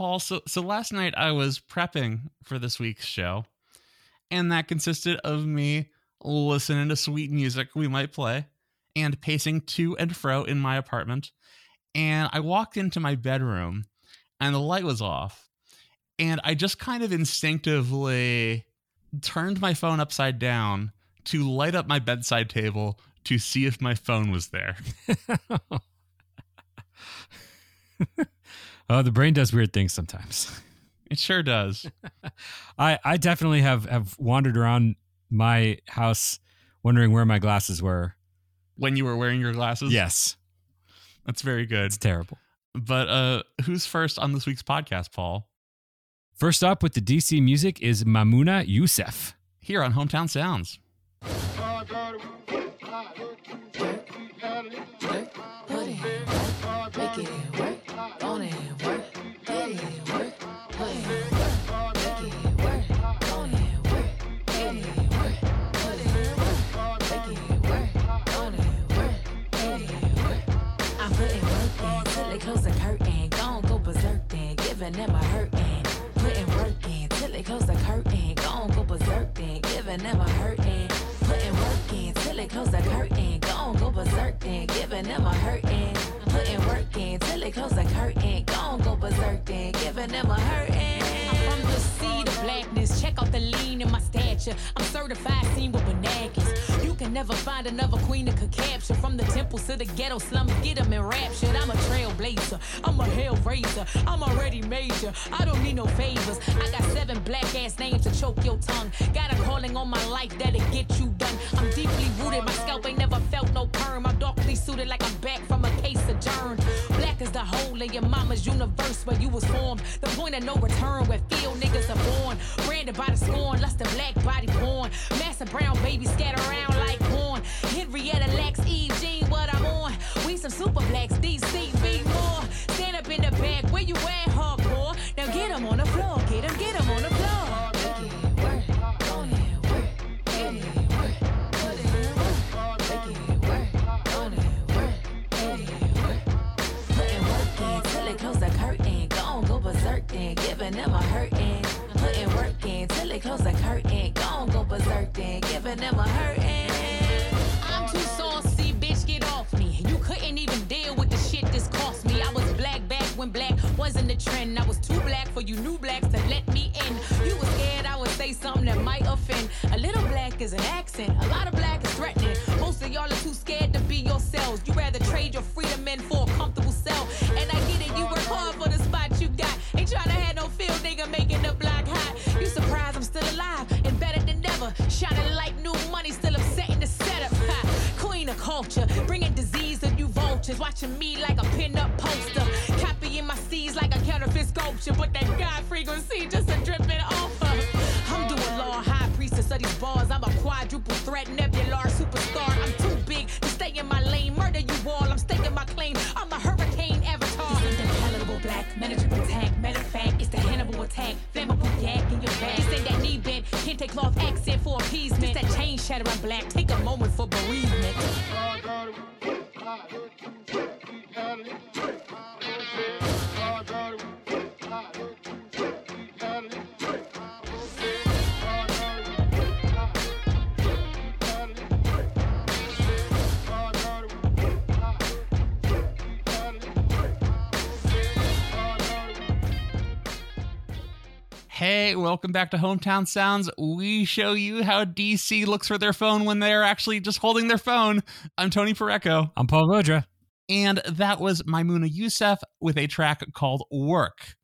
Paul, so so last night I was prepping for this week's show, and that consisted of me listening to sweet music we might play and pacing to and fro in my apartment. And I walked into my bedroom and the light was off. And I just kind of instinctively turned my phone upside down to light up my bedside table to see if my phone was there. oh, the brain does weird things sometimes. It sure does. I I definitely have have wandered around my house wondering where my glasses were. When you were wearing your glasses? Yes. That's very good. It's terrible. But uh who's first on this week's podcast, Paul? First up with the DC music is Maimouna Youssef. Here on Hometown Sounds. Giving them a hurtin'. Putting work in till they close the curtain, gon' go berserk giving them a hurtin'. Putting work in till they close the curtain, gon' go berserk giving them a hurtin'. Putting work in till they close the curtain, gon' go berserk giving them a hurtin'. I'm from the seed of blackness, check out the lean in my stature. I'm certified seen with bananas. Can never find another queen that could capture from the temples to the ghetto slums. Get them enraptured. I'm a trailblazer. I'm a hell raiser. I'm already major. I don't need no favors. I got seven black ass names to choke your tongue. Got a calling on my life that'll get you done. I'm deeply rooted. My scalp ain't never felt no perm. I'm darkly suited like I'm back from a case adjourned. Black is the hole in your mama's universe where you was formed. The point of no return where field niggas are born. Branded by the scorn, lust the black body born. Master brown baby scatter around like. Henrietta Lacks, Eve Jean, what I'm on. We some super blacks, DC, be more. Stand up in the back, where you at, hardcore? Now get 'em on the floor, get 'em, get 'em on the floor. Go go go then, giving them a hurtin'. Putting work in till it close the curtain. Gon' go berserk then, giving them a hurtin'. Couldn't even deal with the shit this cost me. I was black back when black wasn't the trend. I was too black for you new blacks to let me in. You was scared I would say something that might offend. A little black is an accent, a lot of black is threatening. Most of y'all are too scared to be yourselves. You rather trade your freedom in for vultures. Watching me like a pin-up poster. Copying my C's like a counterfeit sculpture. But that God frequency just a dripping off of. I'm doing law, high priestess of these bars. I'm a quadruple threat, nebular superstar. I'm too big to stay in my lane. Murder you all, I'm staking my claim. I'm a hurricane avatar. This ain't palatable black, manageable tag. Matter of fact, it's the Hannibal attack. Flammable yak in your back. This ain't that knee bent, kente cloth accent for appeasement. This that chain shattering black. Take Hey, welcome back to Hometown Sounds. We show you how DC looks for their phone when they're actually just holding their phone. I'm Tony Porreco, I'm Paul Vodra. And that was Maimouna Youssef with a track called Work.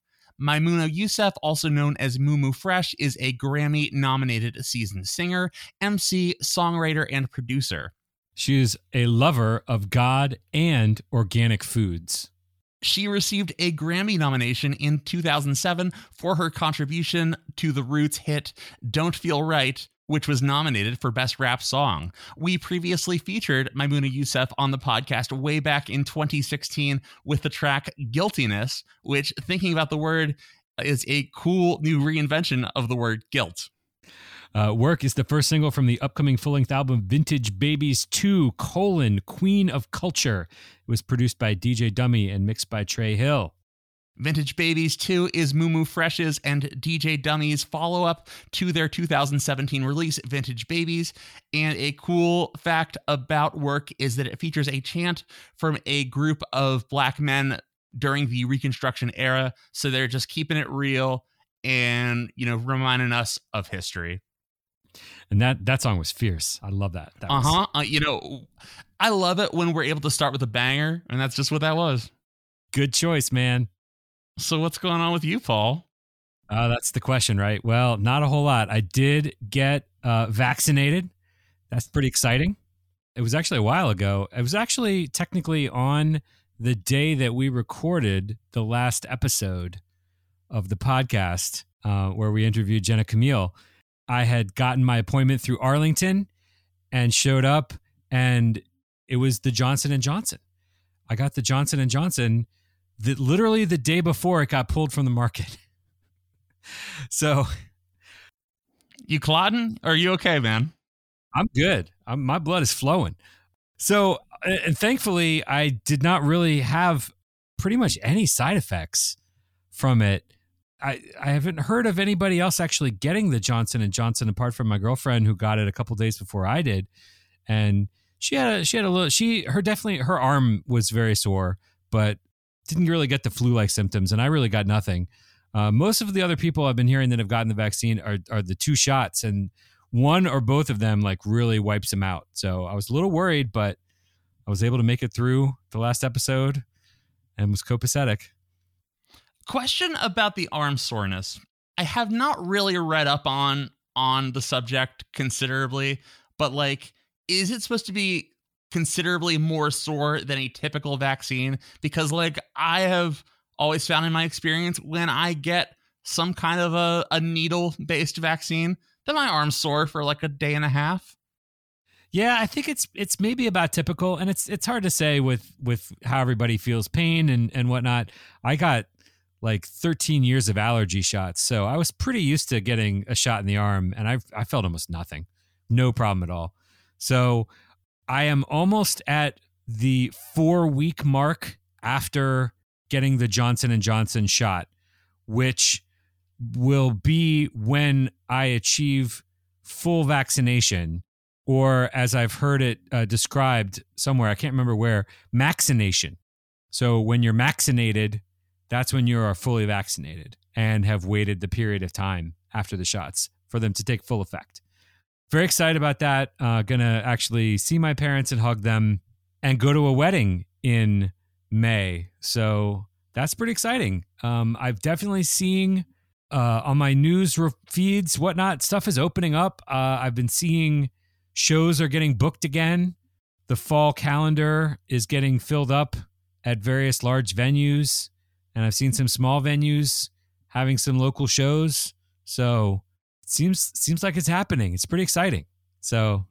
Maimouna Youssef, also known as Mumu Fresh, is a Grammy nominated seasoned singer, MC, songwriter, and producer. She is a lover of God and organic foods. She received a Grammy nomination in 2007 for her contribution to the Roots hit Don't Feel Right, which was nominated for Best Rap Song. We previously featured Maimouna Youssef on the podcast way back in 2016 with the track Guiltiness, which, thinking about the word, is a cool new reinvention of the word guilt. Uh, Work is the first single from the upcoming full-length album Vintage Babies 2, colon, Queen of Culture. It was produced by DJ Dummy and mixed by Trey Hill. Vintage Babies 2 is Mumu Fresh's and DJ Dummy's follow up to their 2017 release, Vintage Babies. And a cool fact about work is that it features a chant from a group of black men during the Reconstruction era. So they're just keeping it real and, you know, reminding us of history. And that that song was fierce. I love that. that uh was- huh. Uh, you know, I love it when we're able to start with a banger, and that's just what that was. Good choice, man. So, what's going on with you, Paul? Uh, that's the question, right? Well, not a whole lot. I did get uh, vaccinated. That's pretty exciting. It was actually a while ago. It was actually technically on the day that we recorded the last episode of the podcast uh, where we interviewed Jenna Camille. I had gotten my appointment through Arlington and showed up, and it was the Johnson and Johnson. I got the Johnson and Johnson that literally the day before it got pulled from the market. so You clotting? Are you okay, man? I'm good. I'm, my blood is flowing. So, and thankfully, I did not really have pretty much any side effects from it. I, I haven't heard of anybody else actually getting the Johnson and Johnson apart from my girlfriend who got it a couple days before I did, and she had a, she had a little she her definitely her arm was very sore, but didn't really get the flu like symptoms, and I really got nothing. Uh, most of the other people I've been hearing that have gotten the vaccine are are the two shots, and one or both of them like really wipes them out. So I was a little worried, but I was able to make it through the last episode and was copacetic. Question about the arm soreness. I have not really read up on on the subject considerably, but like is it supposed to be considerably more sore than a typical vaccine because like I have always found in my experience when I get some kind of a, a needle based vaccine that my arm's sore for like a day and a half. Yeah, I think it's it's maybe about typical, and it's it's hard to say with with how everybody feels pain and and whatnot. I got like 13 years of allergy shots, so I was pretty used to getting a shot in the arm, and I I felt almost nothing, no problem at all. So I am almost at the four week mark after getting the Johnson and Johnson shot, which will be when I achieve full vaccination, or as I've heard it uh, described somewhere, I can't remember where, maxination. So when you're maxinated, that's when you are fully vaccinated and have waited the period of time after the shots for them to take full effect. Very excited about that. Uh, gonna actually see my parents and hug them and go to a wedding in May. So that's pretty exciting. Um, I've definitely seen uh, on my news re- feeds, whatnot, stuff is opening up. Uh, I've been seeing shows are getting booked again. The fall calendar is getting filled up at various large venues, and I've seen some small venues having some local shows. So seems seems like it's happening. It's pretty exciting. So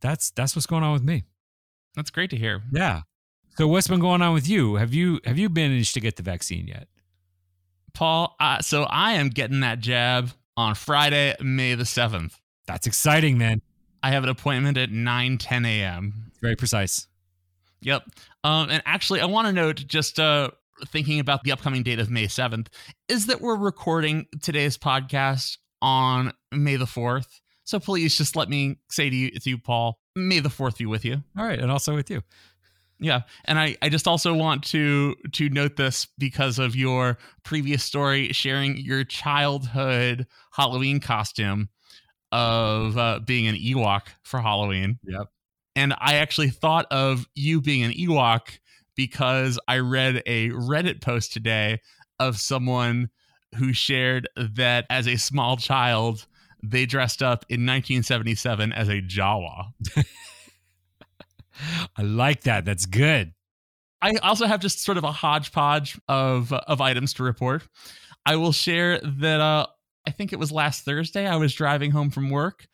that's that's what's going on with me. That's great to hear. Yeah. So what's been going on with you? Have you have you managed to get the vaccine yet? Paul, uh, so I am getting that jab on Friday, May the 7th. That's exciting, man. I have an appointment at 9 10 a.m. Very precise. Yep. Um, and actually, I want to note just uh, thinking about the upcoming date of May 7th is that we're recording today's podcast on May the 4th. So please just let me say to you, to you, Paul, May the 4th be with you. All right, and also with you. Yeah, and I, I just also want to to note this because of your previous story sharing your childhood Halloween costume of uh, being an Ewok for Halloween. Yep. And I actually thought of you being an Ewok because I read a Reddit post today of someone who shared that as a small child they dressed up in 1977 as a Jawa. I like that. That's good. I also have just sort of a hodgepodge of of items to report. I will share that uh, I think it was last Thursday. I was driving home from work,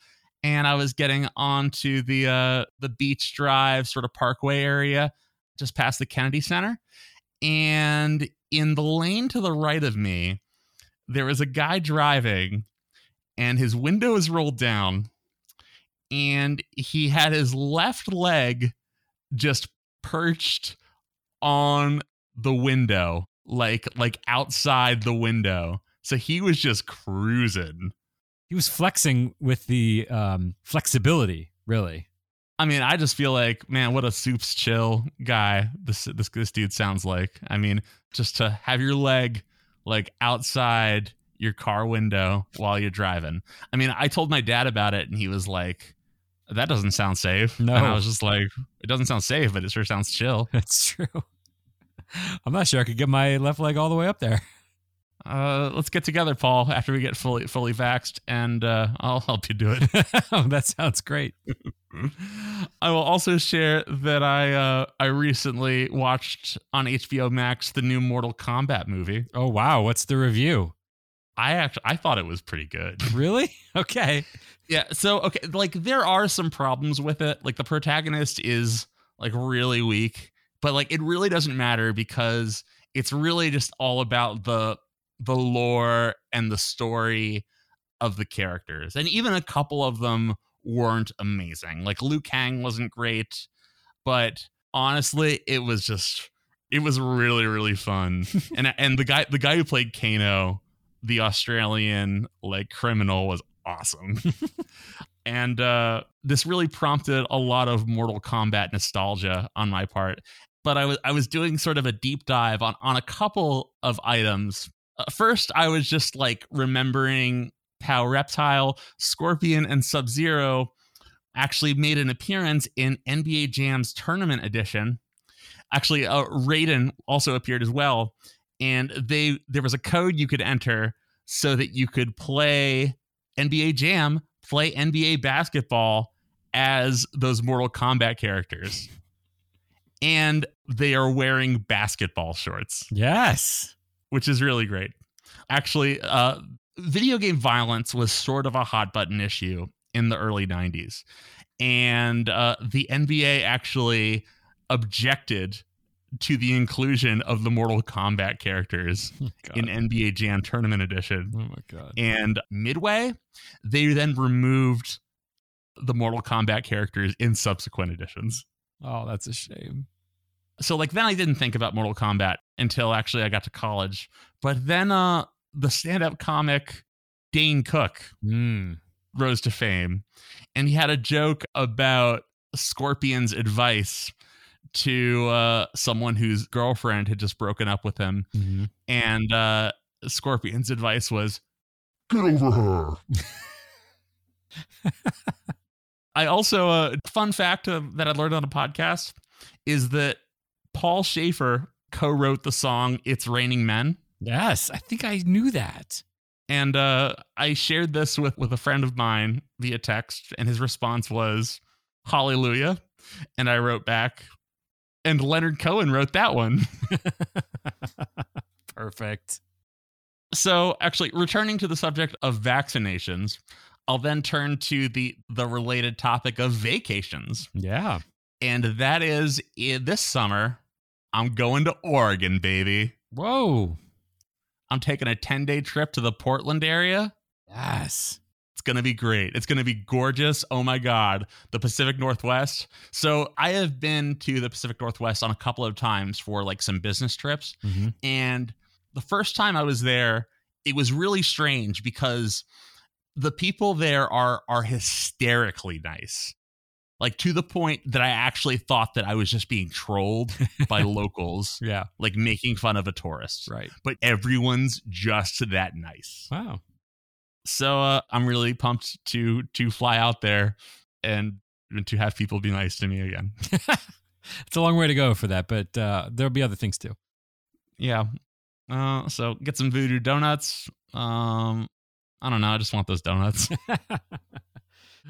and I was getting onto the uh, the Beach Drive sort of Parkway area, just past the Kennedy Center, and in the lane to the right of me, there was a guy driving, and his window is rolled down, and he had his left leg just perched on the window like like outside the window. So he was just cruising. He was flexing with the um, flexibility, really. I mean, I just feel like, man, what a soups chill guy this this this dude sounds like. I mean, just to have your leg like outside your car window while you're driving. I mean, I told my dad about it and he was like, that doesn't sound safe. No. And I was just like, it doesn't sound safe, but it sure sounds chill. That's true. I'm not sure I could get my left leg all the way up there. Uh, let's get together, Paul, after we get fully fully vaxxed, and uh, I'll help you do it. that sounds great. I will also share that I uh, I recently watched on HBO Max the new Mortal Kombat movie. Oh wow, what's the review? I actually I thought it was pretty good. Really? Okay. Yeah. So okay, like there are some problems with it. Like the protagonist is like really weak, but like it really doesn't matter because it's really just all about the the lore and the story of the characters. And even a couple of them weren't amazing. Like Liu Kang wasn't great, but honestly, it was just it was really really fun. and and the guy the guy who played Kano, the Australian like criminal was awesome. and uh this really prompted a lot of Mortal Kombat nostalgia on my part. But I was I was doing sort of a deep dive on on a couple of items. Uh, first, I was just like remembering how Reptile, Scorpion, and Sub Zero actually made an appearance in NBA Jam's Tournament Edition. Actually, uh, Raiden also appeared as well, and they there was a code you could enter so that you could play NBA Jam, play NBA basketball as those Mortal Kombat characters. And they are wearing basketball shorts Yes. Which is really great. Actually, uh, video game violence was sort of a hot button issue in the early 90s. And uh, the NBA actually objected to the inclusion of the Mortal Kombat characters in NBA Jam Tournament Edition. oh my god. And midway, they then removed the Mortal Kombat characters in subsequent editions. Oh, that's a shame. So like then I didn't think about Mortal Kombat until actually I got to college. But then uh the stand-up comic Dane Cook Mm. rose to fame and he had a joke about Scorpion's advice to uh someone whose girlfriend had just broken up with him hmm and uh Scorpion's advice was Get over her. I also uh fun fact uh, that I learned on a podcast is that Paul Shaffer co-wrote the song It's Raining Men. Yes, I think I knew that. And uh, I shared this with, with a friend of mine via text, and his response was, Hallelujah. And I wrote back, and Leonard Cohen wrote that one. Perfect. So, actually, returning to the subject of vaccinations, I'll then turn to the the related topic of vacations. Yeah. And that is this summer, I'm going to Oregon, baby. Whoa. I'm taking a 10 day trip to the Portland area. Yes. It's going to be great. It's going to be gorgeous. Oh my God. The Pacific Northwest. So I have been to the Pacific Northwest on a couple of times for like some business trips. Mhm. And the first time I was there, it was really strange because the people there are are hysterically nice. Like to the point that I actually thought that I was just being trolled by locals, Yeah. like making fun of a tourist. Right. But everyone's just that nice. Wow. So uh, I'm really pumped to to fly out there and and to have people be nice to me again. it's a long way to go for that, but uh, there'll be other things too. Yeah. Uh, so get some voodoo donuts. Um, I don't know. I just want those donuts.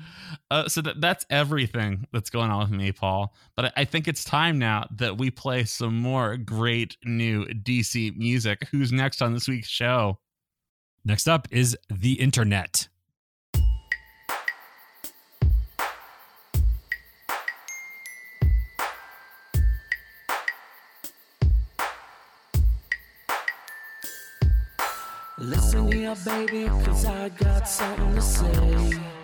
uh, so that, that's everything that's going on with me, Paul. But I, I think it's time now that we play some more great new DC music. Who's next on this week's show? Next up is the internet. Listen here, baby, cause I got something to say.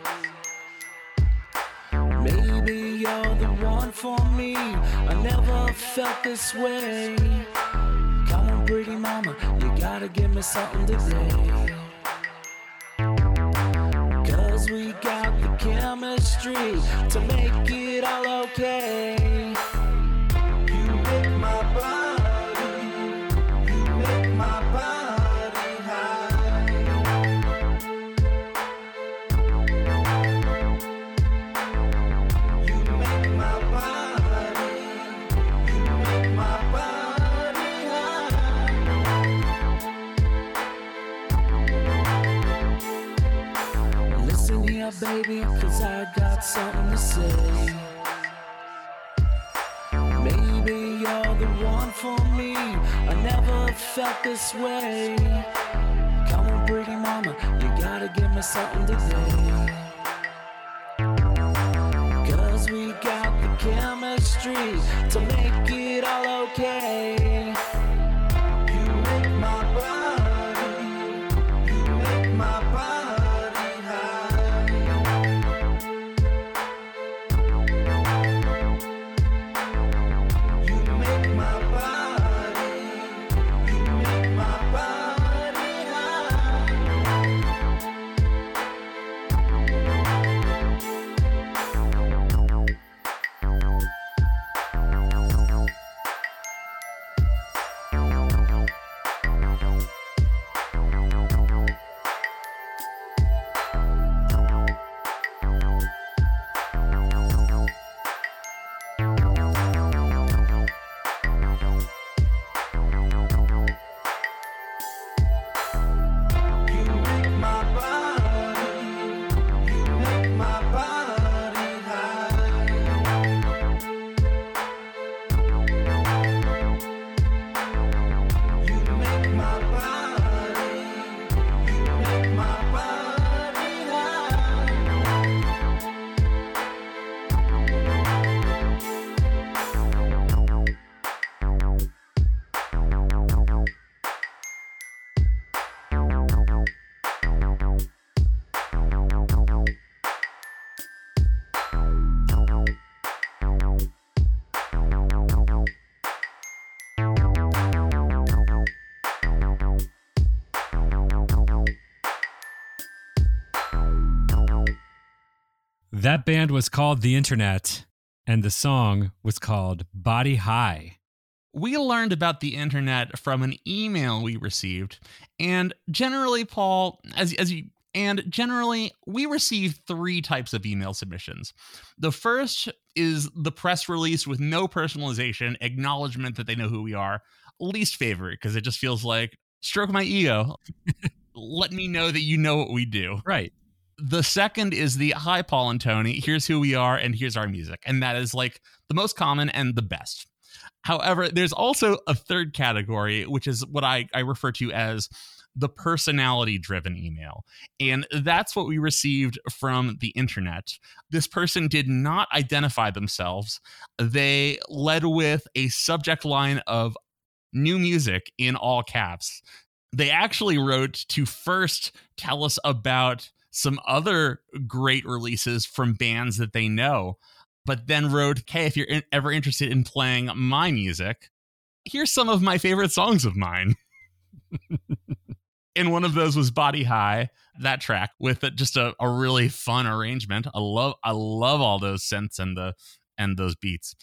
For me. I never felt this way. Come on, pretty mama. you gotta give me something today. Cause we got the chemistry to make it all okay. You make my body, baby, cause I got something to say. Maybe you're the one for me. I never felt this way. Come on, pretty mama, you gotta give me something today. Cause we got the chemistry to make it all okay. That band was called The Internet, and the song was called Body High. We learned about the internet from an email we received, and generally, Paul, as as you and generally, we receive three types of email submissions. The first is the press release with no personalization, acknowledgement that they know who we are. Least favorite because it just feels like stroke my ego. Let me know that you know what we do. Right. The second is the hi, Paul and Tony. Here's who we are, and here's our music. And that is like the most common and the best. However, there's also a third category, which is what I, I refer to as the personality driven email. And that's what we received from the internet. This person did not identify themselves. They led with a subject line of new music in all caps. They actually wrote to first tell us about some other great releases from bands that they know, but then wrote, "Hey, if you're in- ever interested in playing my music, here's some of my favorite songs of mine." and one of those was Body High, that track with just a, a really fun arrangement. I love I love all those synths and the and those beats.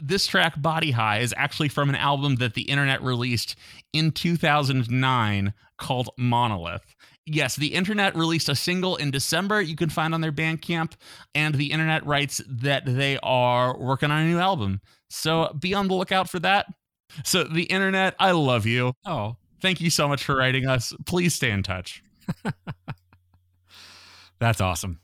This track, Body High, is actually from an album that the internet released in 2009 called Monolith. Yes, the internet released a single in December you can find on their Bandcamp, and the internet writes that they are working on a new album. So be on the lookout for that. So, the internet, I love you. Oh, Thank you so much for writing us. Please stay in touch. That's awesome.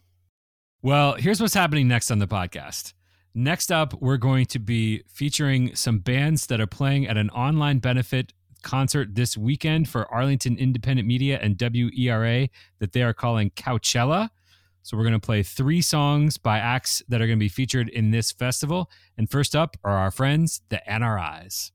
Well, here's what's happening next on the podcast. Next up, we're going to be featuring some bands that are playing at an online benefit concert this weekend for Arlington Independent Media and WERA that they are calling Couchella. So we're going to play three songs by acts that are going to be featured in this festival. And first up are our friends, the NRIs.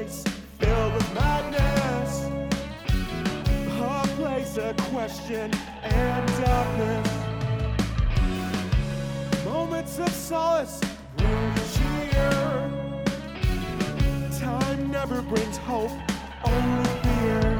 place filled with madness. A place of question and darkness. Moments of solace bring cheer. Time never brings hope, only fear.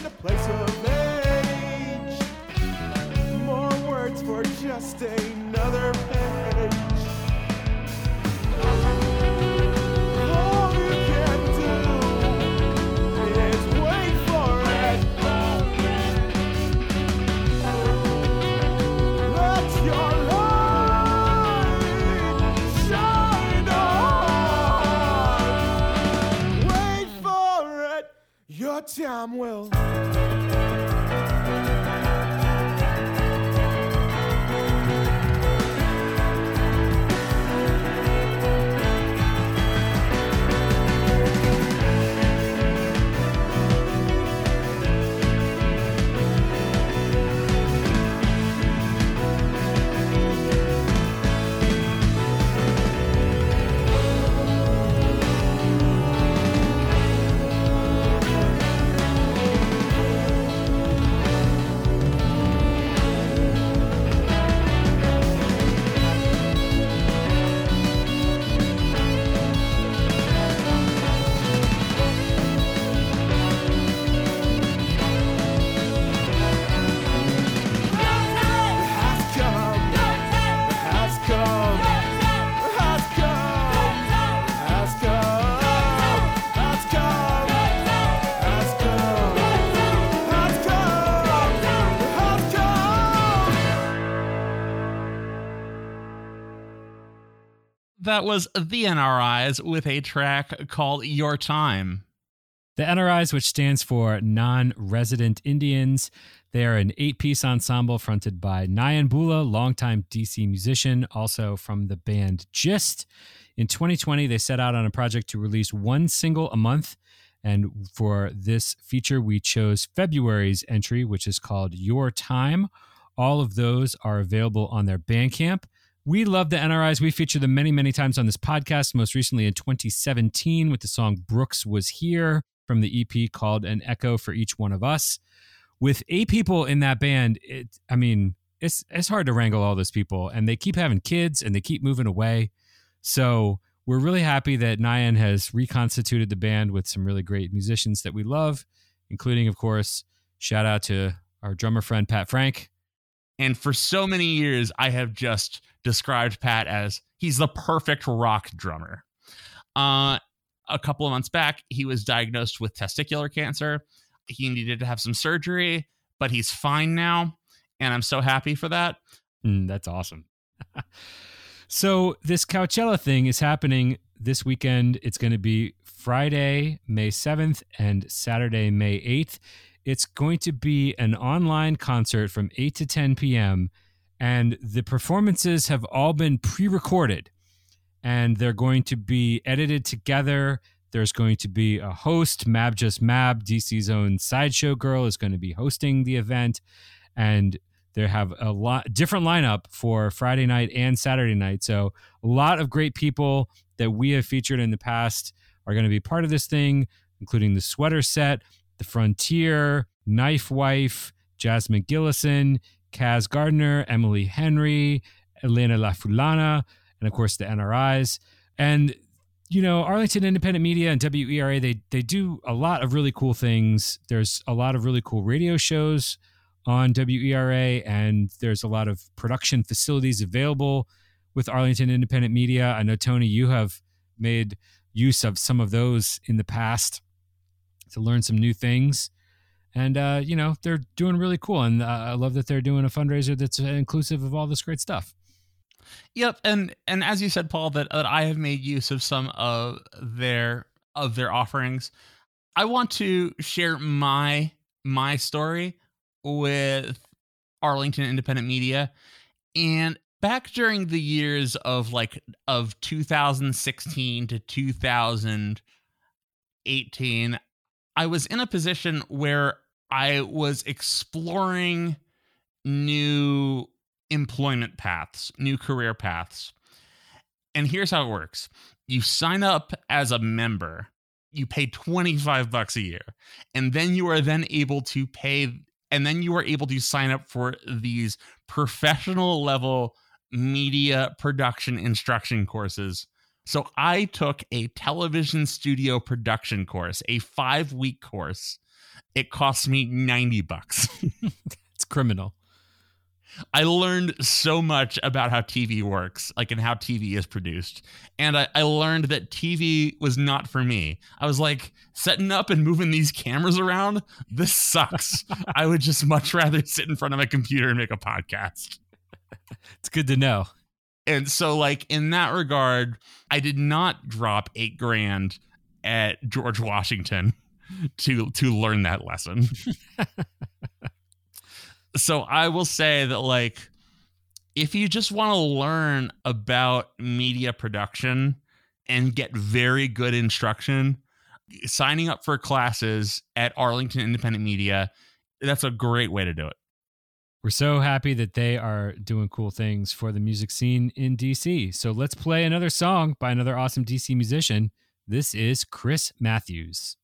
place of age. More words for just another page. But Tom will. That was the NRIs with a track called Your Time. The NRIs, which stands for Non Resident Indians, they are an eight piece ensemble fronted by Nyan Bula, longtime DC musician, also from the band Gist. In 2020, they set out on a project to release one single a month. And for this feature, we chose February's entry, which is called Your Time. All of those are available on their Bandcamp. We love the NRIs. We featured them many, many times on this podcast, most recently in 2017 with the song Brooks Was Here from the EP called An Echo for Each One of Us. With eight people in that band, it, I mean, it's it's hard to wrangle all those people, and they keep having kids and they keep moving away. So we're really happy that Nyan has reconstituted the band with some really great musicians that we love, including, of course, shout out to our drummer friend Pat Frank. And for so many years, I have just described Pat as he's the perfect rock drummer. Uh, a couple of months back, he was diagnosed with testicular cancer. He needed to have some surgery, but he's fine now. And I'm so happy for that. Mm, that's awesome. so this Couchella thing is happening this weekend. It's going to be Friday, May 7th and Saturday, May 8th. It's going to be an online concert from 8 to 10 p.m. And the performances have all been pre recorded and they're going to be edited together. There's going to be a host, Mab Just Mab, DC's own sideshow girl, is going to be hosting the event. And they have a lot different lineup for Friday night and Saturday night. So a lot of great people that we have featured in the past are going to be part of this thing, including the Sweater Set, the Frontier, Knife Wife, Jasmine Gillison, Kaz Gardner, Emily Henry, Elena LaFulana, and of course the NRIs. And you know, Arlington Independent Media and WERA, they they do a lot of really cool things. There's a lot of really cool radio shows on WERA, and there's a lot of production facilities available with Arlington Independent Media. I know Tony, you have made use of some of those in the past to learn some new things. And uh, you know they're doing really cool, and uh, I love that they're doing a fundraiser that's uh, inclusive of all this great stuff. Yep, and and as you said, Paul, that, that I have made use of some of their of their offerings. I want to share my my story with Arlington Independent Media, and back during the years of like of 2016 to 2018, I was in a position where I was exploring new employment paths, new career paths. And here's how it works. You sign up as a member. You pay 25 bucks a year. And then you are then able to pay and then you are able to sign up for these professional level media production instruction courses. So I took a television studio production course, a 5-week course. It cost me 90 bucks. It's criminal. I learned so much about how TV works, like and how TV is produced. And I, I learned that TV was not for me. I was like, setting up and moving these cameras around, this sucks. I would just much rather sit in front of a computer and make a podcast. It's good to know. And so, like, in that regard, I did not drop eight grand at George Washington to to learn that lesson. so I will say that like if you just want to learn about media production and get very good instruction, signing up for classes at Arlington Independent Media, that's a great way to do it. We're so happy that they are doing cool things for the music scene in DC. So let's play another song by another awesome DC musician. This is Chris Matthews.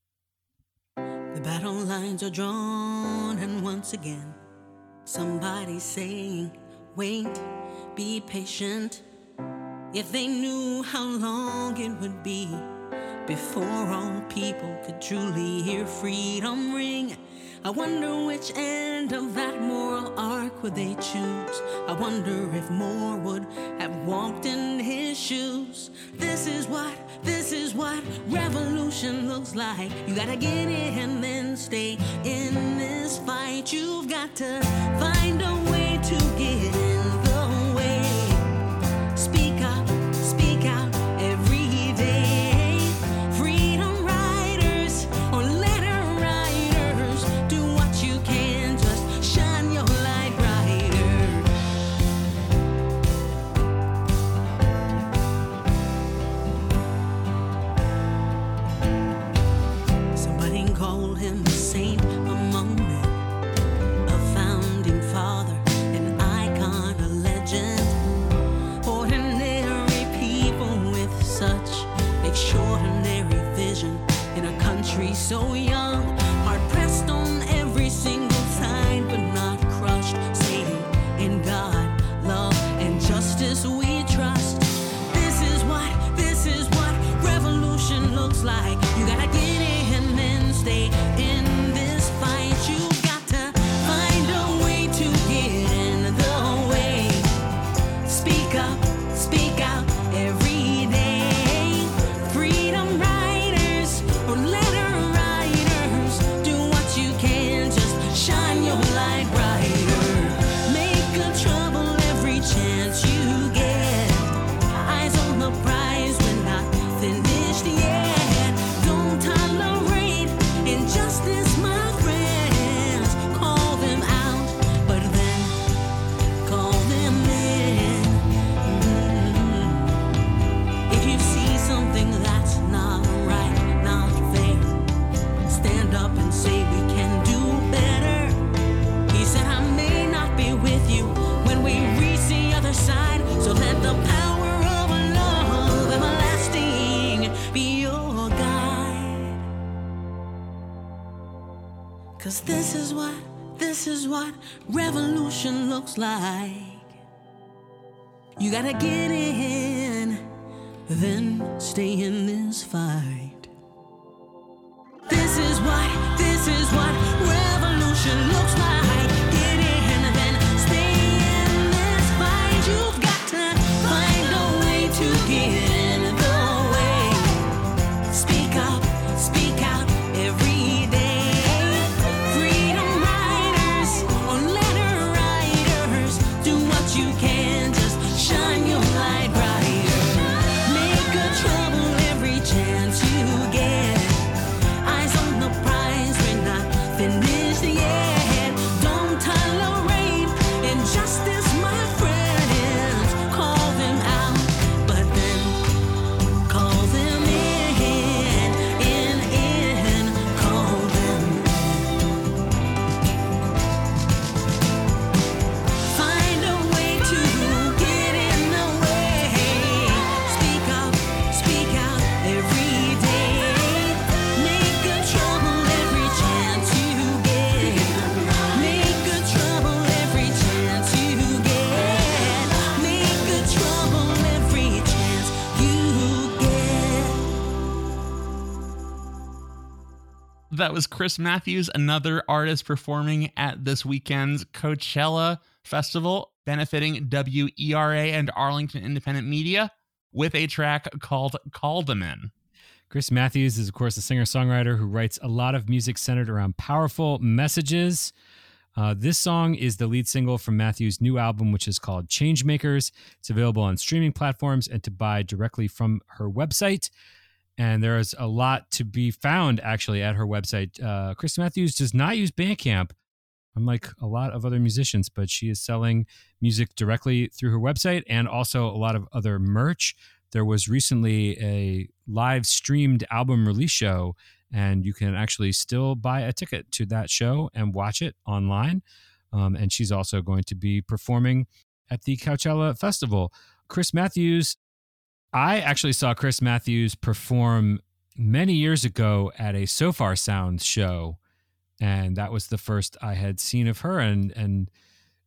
The battle lines are drawn, and once again, somebody's saying, Wait, be patient. If they knew how long it would be before all people could truly hear freedom ring, I wonder which end of that moral arc would they choose. I wonder if more would have walked in his shoes. This is what, this is what revolution looks like. You gotta get in and then stay in this fight. You've got to find a way Cause this is what, this is what revolution looks like. You gotta get in, then stay in this fight. This is what, this is what revolution looks like. That was Crys Matthews, another artist performing at this weekend's Couchella Festival, benefiting WERA and Arlington Independent Media with a track called Caldeman. Crys Matthews is, of course, a singer songwriter who writes a lot of music centered around powerful messages. Uh, this song is the lead single from Matthews' new album, which is called Changemakers. It's available on streaming platforms and to buy directly from her website. And there is a lot to be found actually at her website. Uh, Crys Matthews does not use Bandcamp, unlike a lot of other musicians, but she is selling music directly through her website and also a lot of other merch. There was recently a live streamed album release show, and you can actually still buy a ticket to that show and watch it online. Um, and she's also going to be performing at the Couchella Festival. Crys Matthews, I actually saw Crys Matthews perform many years ago at a Sofar Sound show, and that was the first I had seen of her. And and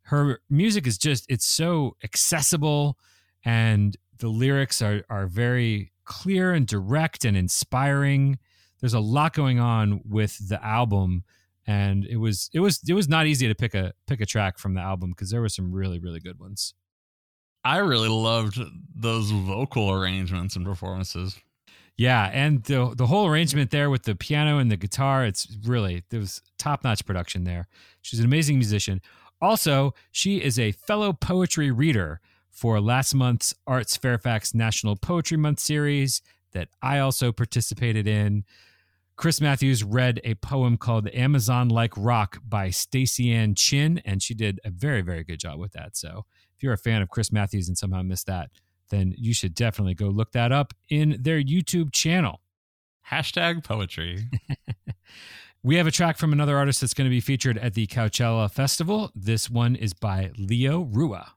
her music is just it's so accessible, and the lyrics are are very clear and direct and inspiring. There's a lot going on with the album, and it was it was it was not easy to pick a pick a track from the album because there were some really really good ones. I really loved those vocal arrangements and performances. Yeah, and the the whole arrangement there with the piano and the guitar, it's really there was top notch production there. She's an amazing musician. Also, she is a fellow poetry reader for last month's Arts Fairfax National Poetry Month series that I also participated in. Crys Matthews read a poem called Amazon Like Rock by Staceyann Chin, and she did a very, very good job with that. So if you're a fan of Crys Matthews and somehow missed that, then you should definitely go look that up in their YouTube channel. Hashtag poetry. We have a track from another artist that's going to be featured at the Couchella Festival. This one is by Leo Rua.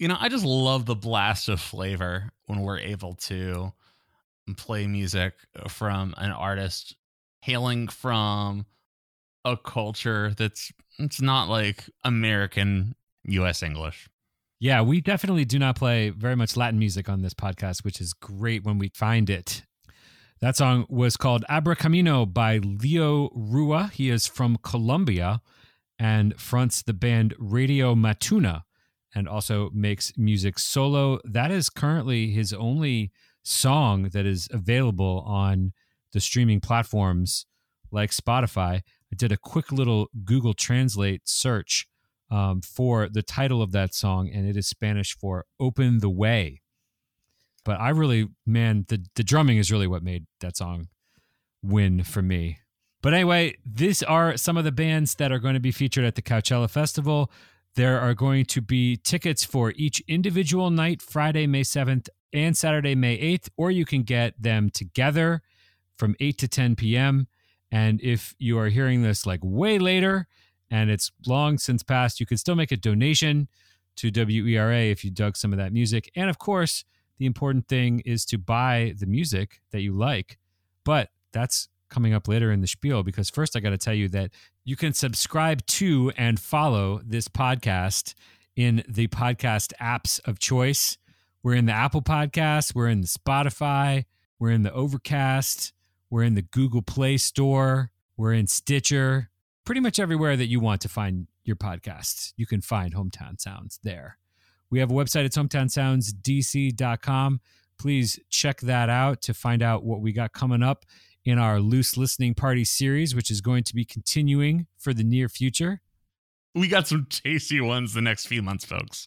You know, I just love the blast of flavor when we're able to play music from an artist hailing from a culture that's it's not like American US English. Yeah, we definitely do not play very much Latin music on this podcast, which is great when we find it. That song was called Abra Camino by Leo Rua. He is from Colombia and fronts the band Radio Matuna and also makes music solo. That is currently his only song that is available on the streaming platforms like Spotify. I did a quick little Google Translate search um, for the title of that song, and it is Spanish for "Open the Way." But I really, man, the the drumming is really what made that song win for me. But anyway, these are some of the bands that are going to be featured at the Couchella Festival. There are going to be tickets for each individual night, Friday, May 7th and Saturday, May 8th, or you can get them together from 8 to 10 p.m. And if you are hearing this like way later and it's long since passed, you can still make a donation to WERA if you dug some of that music. And of course, the important thing is to buy the music that you like. But that's coming up later in the spiel because first I got to tell you that you can subscribe to and follow this podcast in the podcast apps of choice. We're in the Apple Podcast, we're in the Spotify, we're in the Overcast, we're in the Google Play Store, we're in Stitcher, pretty much everywhere that you want to find your podcasts. You can find Hometown Sounds there. We have a website, it's hometownsoundsdc.com. Please check that out to find out what we got coming up in our loose listening party series, which is going to be continuing for the near future. We got some tasty ones the next few months, folks.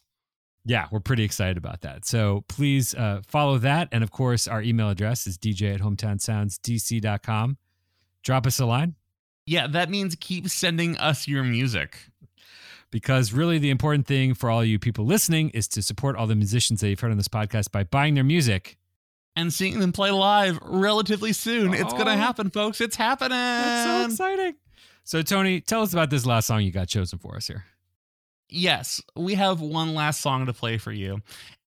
Yeah, we're pretty excited about that. So please uh, follow that. And of course, our email address is dj at hometownsoundsdc.com. Drop us a line Yeah, that means keep sending us your music. because really the important thing for all you people listening is to support all the musicians that you've heard on this podcast by buying their music. And seeing them play live relatively soon. It's gonna Oh. happen, folks. It's happening. That's so exciting. So, Tony, tell us about this last song you got chosen for us here. Yes, we have one last song to play for you.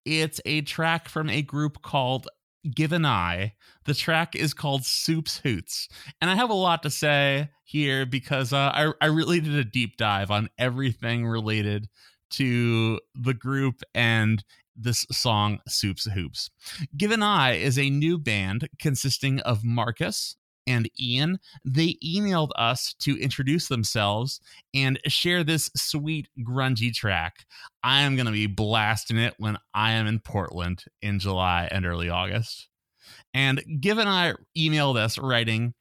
It's a track from a group called Given Eye. The track is called Soups Hoots. And I have a lot to say here because uh, I, I really did a deep dive on everything related to the group and this song, Soups Hoots. Given Eye is a new band consisting of Marcus and Ian. They emailed us to introduce themselves and share this sweet grungy track. I am going to be blasting it when I am in Portland in July and early August. And Give and I emailed us writing,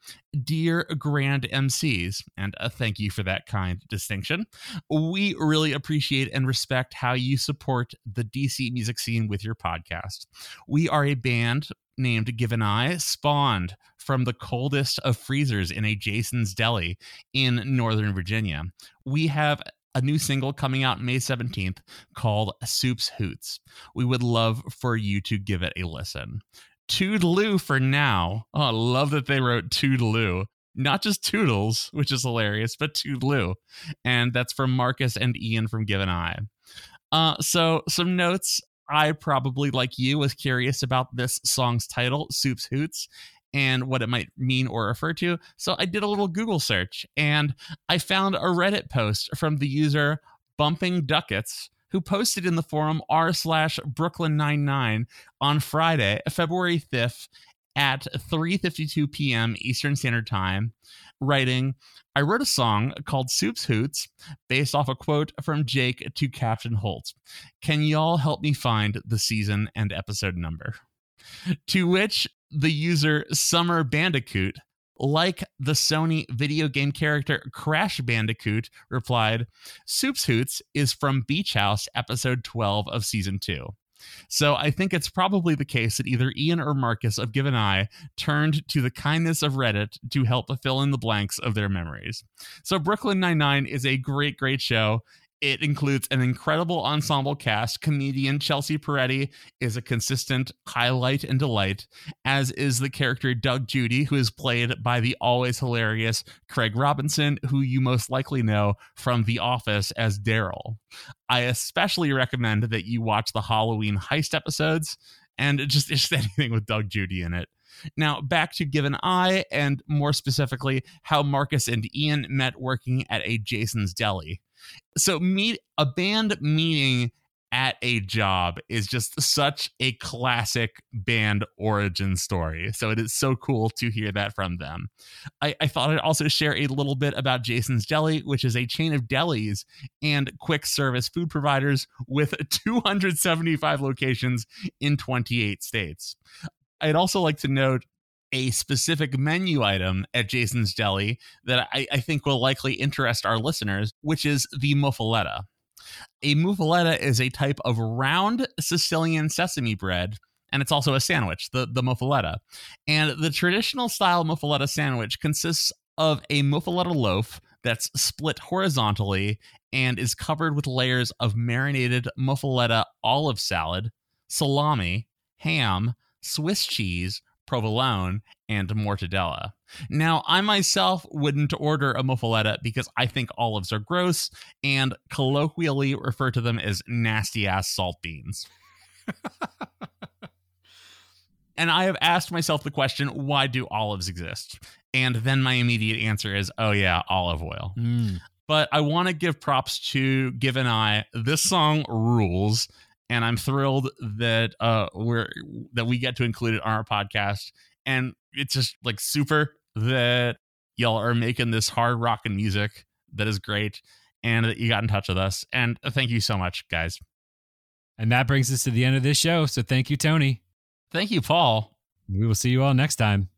Dear Grand MCs, and a thank you for that kind distinction. We really appreciate and respect how you support the DC music scene with your podcast. We are a band named Give an Eye, spawned from the coldest of freezers in a Jason's Deli in Northern Virginia. We have a new single coming out May 17th called Soups Hoots. We would love for you to give it a listen. Toodaloo for now. Oh, I love that they wrote Toodaloo. not just Toodles, which is hilarious, but Toodloo. And that's from Marcus and Ian from Given Eye. Uh, so, some notes. I probably, like you, was curious about this song's title, Soup's Hoots, and what it might mean or refer to. So, I did a little Google search and I found a Reddit post from the user Bumping Ducats who posted in the forum r slash Brooklyn 99 on Friday, February 5th at 3:52 p.m. Eastern Standard Time, writing, "I wrote a song called Soup's Hoots based off a quote from Jake to Captain Holt. Can y'all help me find the season and episode number?" To which the user Summer Bandicoot like the Sony video game character Crash Bandicoot, replied, Soup's Hoots is from Beach House, episode 12 of season 2. So I think it's probably the case that either Ian or Marcus of Given Eye turned to the kindness of Reddit to help fill in the blanks of their memories. So Brooklyn Nine-Nine is a great, great show. It includes an incredible ensemble cast. Comedian Chelsea Peretti is a consistent highlight and delight, as is the character Doug Judy, who is played by the always hilarious Craig Robinson, who you most likely know from The Office as Darryl. I especially recommend that you watch the Halloween heist episodes and just, just anything with Doug Judy in it. Now, back to Give an Eye, and more specifically, how Marcus and Ian met working at a Jason's Deli. So, meet a band meeting at a job is just such a classic band origin story. So it is so cool to hear that from them. I, I, thought I'd also share a little bit about Jason's Deli, which is a chain of delis and quick service food providers with 275 locations in 28 states. I'd also like to note a specific menu item at Jason's Deli that I, I, think will likely interest our listeners, which is the muffaletta. A muffaletta is a type of round Sicilian sesame bread, and it's also a sandwich, the, the muffaletta. And the traditional style muffaletta sandwich consists of a muffaletta loaf that's split horizontally and is covered with layers of marinated muffaletta olive salad, salami, ham, Swiss cheese, provolone, and mortadella. Now, I myself wouldn't order a muffaletta because I think olives are gross and colloquially refer to them as nasty ass salt beans. and I have asked myself the question why do olives exist? And then my immediate answer is oh, yeah, olive oil. Mm. But I want to give props to Give an Eye. This song rules and I'm thrilled that uh we're that we get to include it on our podcast. And it's just like super that y'all are making this hard rock and music that is great and that you got in touch with us. And thank you so much, guys. And that brings us to the end of this show. So thank you, Tony. Thank you, Paul. We will see you all next time.